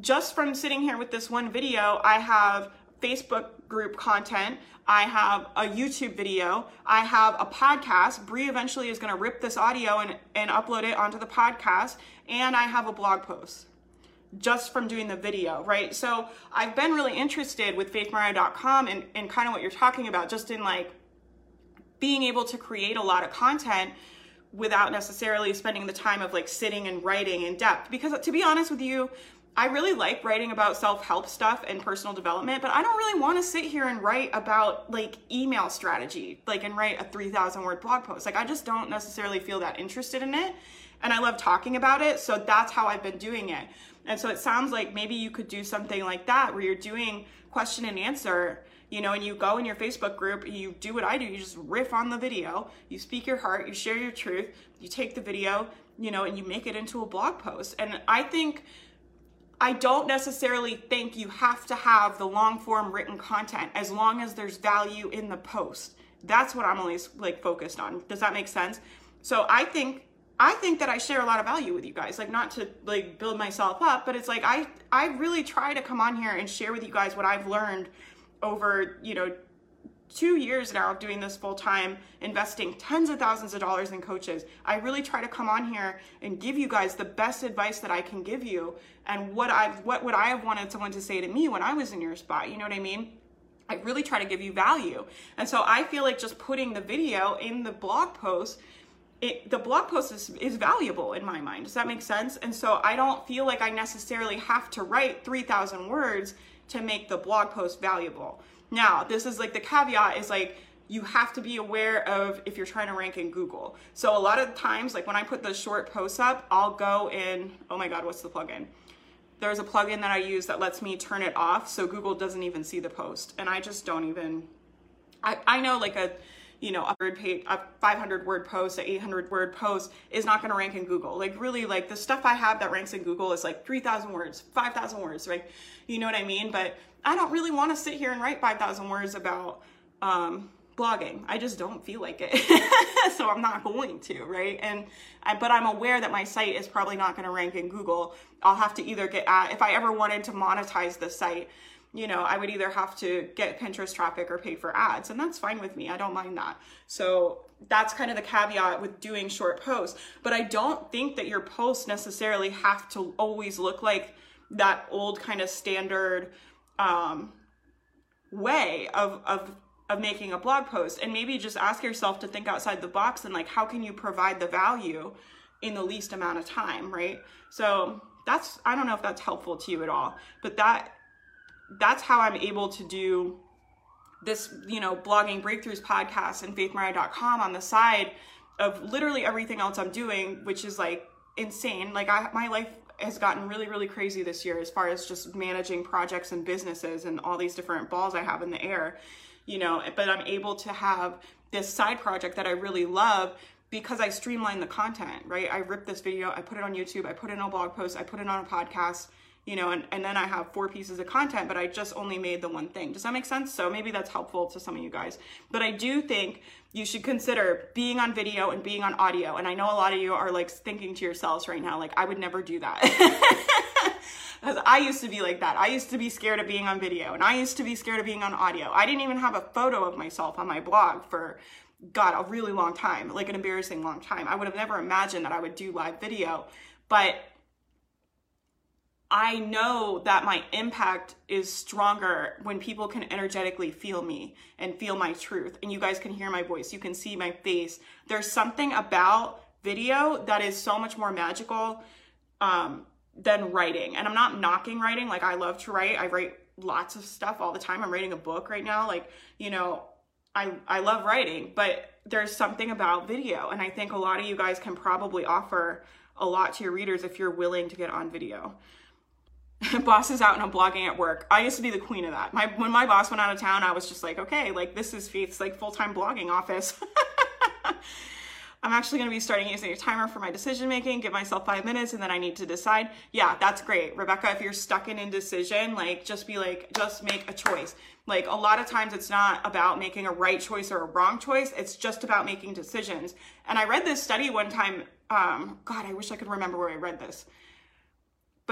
Speaker 1: just from sitting here with this one video, I have Facebook group content. I have a YouTube video. I have a podcast. Bree eventually is going to rip this audio and, and upload it onto the podcast. And I have a blog post just from doing the video, right? So I've been really interested with faithmariah.com and, and kind of what you're talking about, just in like being able to create a lot of content without necessarily spending the time of like sitting and writing in depth. Because to be honest with you, I really like writing about self-help stuff and personal development, but I don't really want to sit here and write about like email strategy, like and write a 3000 word blog post. Like I just don't necessarily feel that interested in it. and I love talking about it. So that's how I've been doing it. And so it sounds like maybe you could do something like that where you're doing question and answer, you know, and you go in your Facebook group, you do what I do, you just riff on the video, you speak your heart, you share your truth, you take the video, you know, and you make it into a blog post. And I think I don't necessarily think you have to have the long form written content as long as there's value in the post. That's what I'm always like focused on. Does that make sense? So I think I think that I share a lot of value with you guys. Like not to like build myself up, but it's like I I really try to come on here and share with you guys what I've learned over, you know, two years now of doing this full time, investing tens of thousands of dollars in coaches. I really try to come on here and give you guys the best advice that I can give you and what I've what would I have wanted someone to say to me when I was in your spot. You know what I mean? I really try to give you value. And so I feel like just putting the video in the blog post it, the blog post is, is valuable in my mind. Does that make sense? And so I don't feel like I necessarily have to write 3,000 words to make the blog post valuable. Now, this is like the caveat is like, you have to be aware of if you're trying to rank in Google. So a lot of times, like when I put the short posts up, I'll go in, oh my God, what's the plugin? There's a plugin that I use that lets me turn it off so Google doesn't even see the post. And I just don't even, I, I know like a, you know, a page, 500 word post, a 800 word post is not going to rank in Google. Like really, like the stuff I have that ranks in Google is like 3,000 words, 5,000 words, right? You know what I mean? But I don't really want to sit here and write 5,000 words about um, blogging. I just don't feel like it. so I'm not going to, right? And I, but I'm aware that my site is probably not going to rank in Google. I'll have to either get at, if I ever wanted to monetize the site, you know, I would either have to get Pinterest traffic or pay for ads, and that's fine with me. I don't mind that. So that's kind of the caveat with doing short posts. But I don't think that your posts necessarily have to always look like that old kind of standard um, way of, of of making a blog post and maybe just ask yourself to think outside the box and like how can you provide the value in the least amount of time right so that's i don't know if that's helpful to you at all but that that's how I'm able to do this, you know, blogging breakthroughs podcast and faithmariah.com on the side of literally everything else I'm doing, which is like insane. Like I, my life has gotten really, really crazy this year as far as just managing projects and businesses and all these different balls I have in the air, you know, but I'm able to have this side project that I really love because I streamline the content, right? I rip this video, I put it on YouTube, I put it in a blog post, I put it on a podcast, you know, and, and then I have four pieces of content, but I just only made the one thing. Does that make sense? So maybe that's helpful to some of you guys. But I do think you should consider being on video and being on audio. And I know a lot of you are like thinking to yourselves right now, like, I would never do that. Because I used to be like that. I used to be scared of being on video and I used to be scared of being on audio. I didn't even have a photo of myself on my blog for God, a really long time, like an embarrassing long time. I would have never imagined that I would do live video. But I know that my impact is stronger when people can energetically feel me and feel my truth. And you guys can hear my voice, you can see my face. There's something about video that is so much more magical um, than writing. And I'm not knocking writing, like, I love to write. I write lots of stuff all the time. I'm writing a book right now. Like, you know, I, I love writing, but there's something about video. And I think a lot of you guys can probably offer a lot to your readers if you're willing to get on video. boss is out and I'm blogging at work. I used to be the queen of that. My when my boss went out of town, I was just like, okay, like this is Faith's like full-time blogging office. I'm actually going to be starting using a timer for my decision making, give myself five minutes, and then I need to decide. Yeah, that's great. Rebecca, if you're stuck in indecision, like just be like, just make a choice. Like a lot of times it's not about making a right choice or a wrong choice. It's just about making decisions. And I read this study one time. Um, God, I wish I could remember where I read this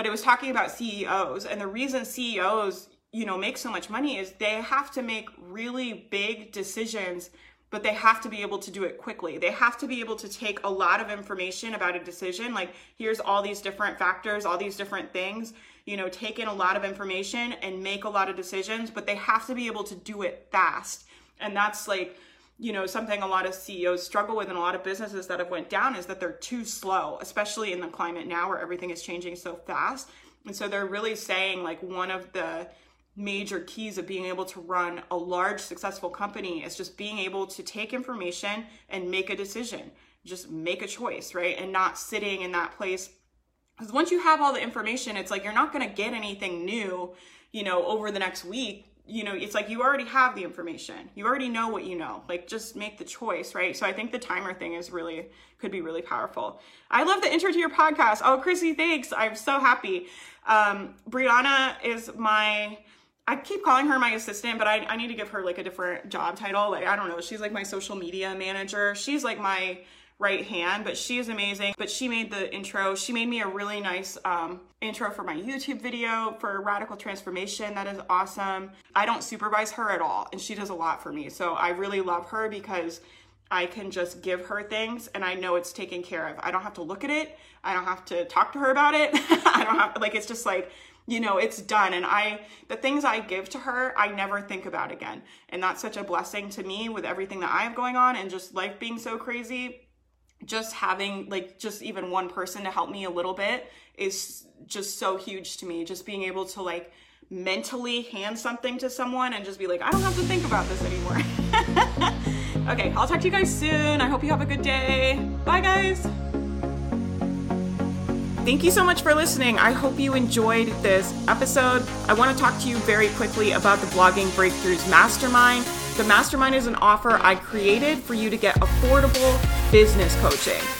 Speaker 1: but it was talking about CEOs and the reason CEOs, you know, make so much money is they have to make really big decisions, but they have to be able to do it quickly. They have to be able to take a lot of information about a decision, like here's all these different factors, all these different things, you know, take in a lot of information and make a lot of decisions, but they have to be able to do it fast. And that's like you know something a lot of CEOs struggle with and a lot of businesses that have went down is that they're too slow especially in the climate now where everything is changing so fast and so they're really saying like one of the major keys of being able to run a large successful company is just being able to take information and make a decision just make a choice, right? And not sitting in that place. Because once you have all the information, it's like you're not going to get anything new, you know, over the next week. You know, it's like you already have the information. You already know what you know. Like just make the choice, right? So I think the timer thing is really could be really powerful. I love the intro to your podcast. Oh, Chrissy, thanks. I'm so happy. Um, Brianna is my I keep calling her my assistant, but I, I need to give her like a different job title. Like, I don't know. She's like my social media manager. She's like my right hand, but she is amazing. But she made the intro. She made me a really nice um, intro for my YouTube video for Radical Transformation. That is awesome. I don't supervise her at all, and she does a lot for me. So I really love her because I can just give her things and I know it's taken care of. I don't have to look at it. I don't have to talk to her about it. I don't have like it's just like you know it's done and i the things i give to her i never think about again and that's such a blessing to me with everything that i have going on and just life being so crazy just having like just even one person to help me a little bit is just so huge to me just being able to like mentally hand something to someone and just be like i don't have to think about this anymore okay i'll talk to you guys soon i hope you have a good day bye guys Thank you so much for listening. I hope you enjoyed this episode. I want to talk to you very quickly about the Blogging Breakthroughs Mastermind. The Mastermind is an offer I created for you to get affordable business coaching.